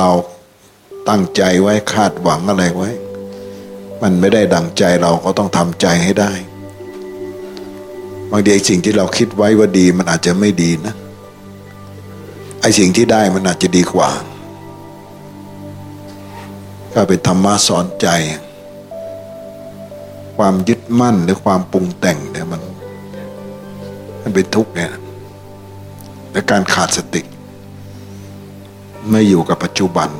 เราตั้งใจไว้คาดหวังอะไรไว้ มันไม่ได้ดังใจเราก็ต้องทำใจให้ได้ บางทีสิ่งที่เราคิดไว้ว่าดีมันอาจจะไม่ดีนะไอ้สิ่งที่ได้มันอาจจะดีกว่า ก็เป็นธรรมะสอนใจ ความยึดมั่นหรือความปรุงแต่งเนี่ยมัน มันเป็นทุกข์เนี่ยและการขาดสติ ไม่อยู่กับปัจจุบัน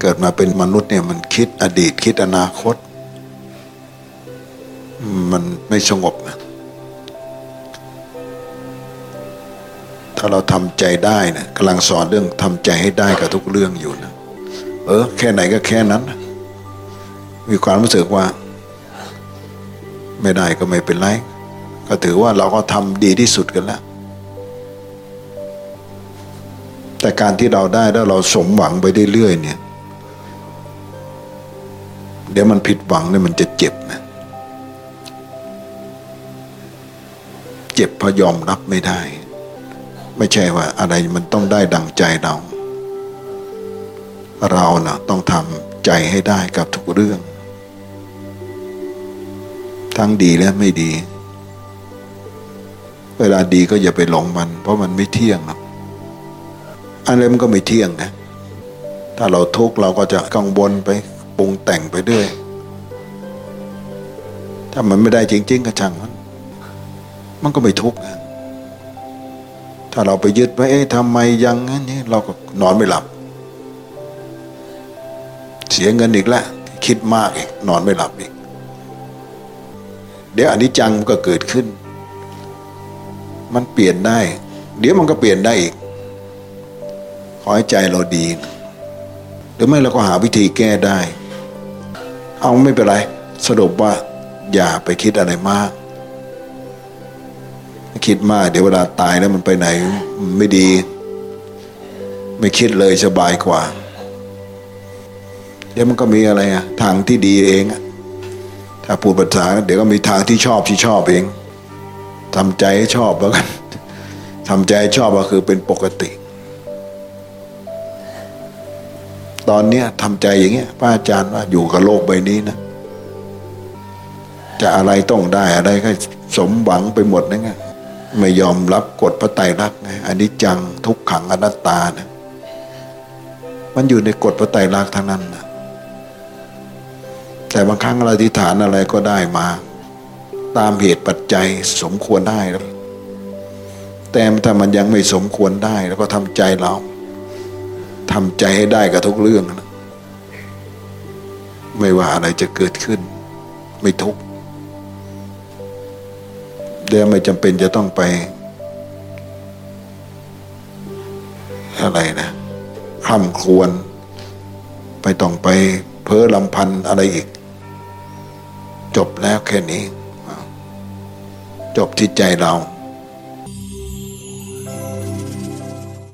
เกิดมาเป็นมนุษย์เนี่ยมันคิดอดีตคิดอนาคต มันไม่สงบนะถ้าเราทำใจได้นะกำลังสอนเรื่องทำใจให้ได้กับทุกเรื่องอยู่นะเออแค่ไหนก็แค่นั้น มีความรู้สึกว่า ไม่ได้ก็ไม่เป็นไร ก็ถือว่าเราก็ทำดีที่สุดกันแล้ว แต่การที่เราได้แล้วเราสมหวังไปเรื่อยๆเนี่ย เดี๋ยวมันผิดหวังเนี่ยมันจะเจ็บนะเจ็บเพราะยอมรับไม่ได้ ไม่ใช่ว่าอะไรมันต้องได้ดังใจเรา เรานะต้องทำใจให้ได้กับทุกเรื่อง ทั้งดีและไม่ดี เวลาดีก็อย่าไปหลงมัน เพราะมันไม่เที่ยงหรอก อะไรมันก็ไม่เที่ยงนะถ้าเราทุกข์เราก็จะกังวลไปปรุงแต่งไปด้วย ถ้ามันไม่ได้จริง ๆ ก็ช่างมันมันก็ไม่ทุกข์นะถ้าเราไปยึดไว้เอ๊ะทำไมยังงั้นนี่เราก็นอนไม่หลับ เสียเงินอีกแล้วคิดมากอีกนอนไม่หลับอีก เดี๋ยวอันนี้จังก็เกิดขึ้น มันเปลี่ยนได้ เดี๋ยวมันก็เปลี่ยนได้อีก ขอให้ใจเราดี หรือไม่เราก็หาวิธีแก้ได้ เอาไม่เป็นไร สรุปว่าอย่าไปคิดอะไรมาก คิดมาก เดี๋ยวเวลาตายแล้วมันไปไหนไม่ดี ไม่คิดเลยสบายกว่า เดี๋ยวมันก็มีอะไรอะทางที่ดีเองอะถ้าพูดภาษาเดี๋ยวก็มีทางที่ชอบที่ชอบเองทำใจให้ชอบแล้วกันทำใจให้ชอบก็คือเป็นปกติ ตอนเนี้ยทำใจอย่างเงี้ยพระอาจารย์ว่าอยู่กับโลกใบนี้นะ จะอะไรต้องได้อะไรก็สมหวังไปหมดนะไงไม่ยอมรับกฎพระไตรลักษณ์ไงอันนี้จังทุกขังอนัตตานะมันอยู่ในกฎพระไตรลักษณ์ทั้งนั้นนะแต่บางครั้งเราอธิษฐานอะไรก็ได้มา ตามเหตุปัจจัยสมควรได้แล้วแต่ถ้ามันยังไม่สมควรได้ แล้วก็ทำใจเรา ทำใจให้ได้กับทุกเรื่องนะไม่ว่าอะไรจะเกิดขึ้น ไม่ทุกข์เดี๋ยวไม่จำเป็นจะต้องไป อะไรนะคำควร ไปต้องไปเพ้อลำพันอะไรอีก จบแล้วแค่นี้ จบที่ใจเรา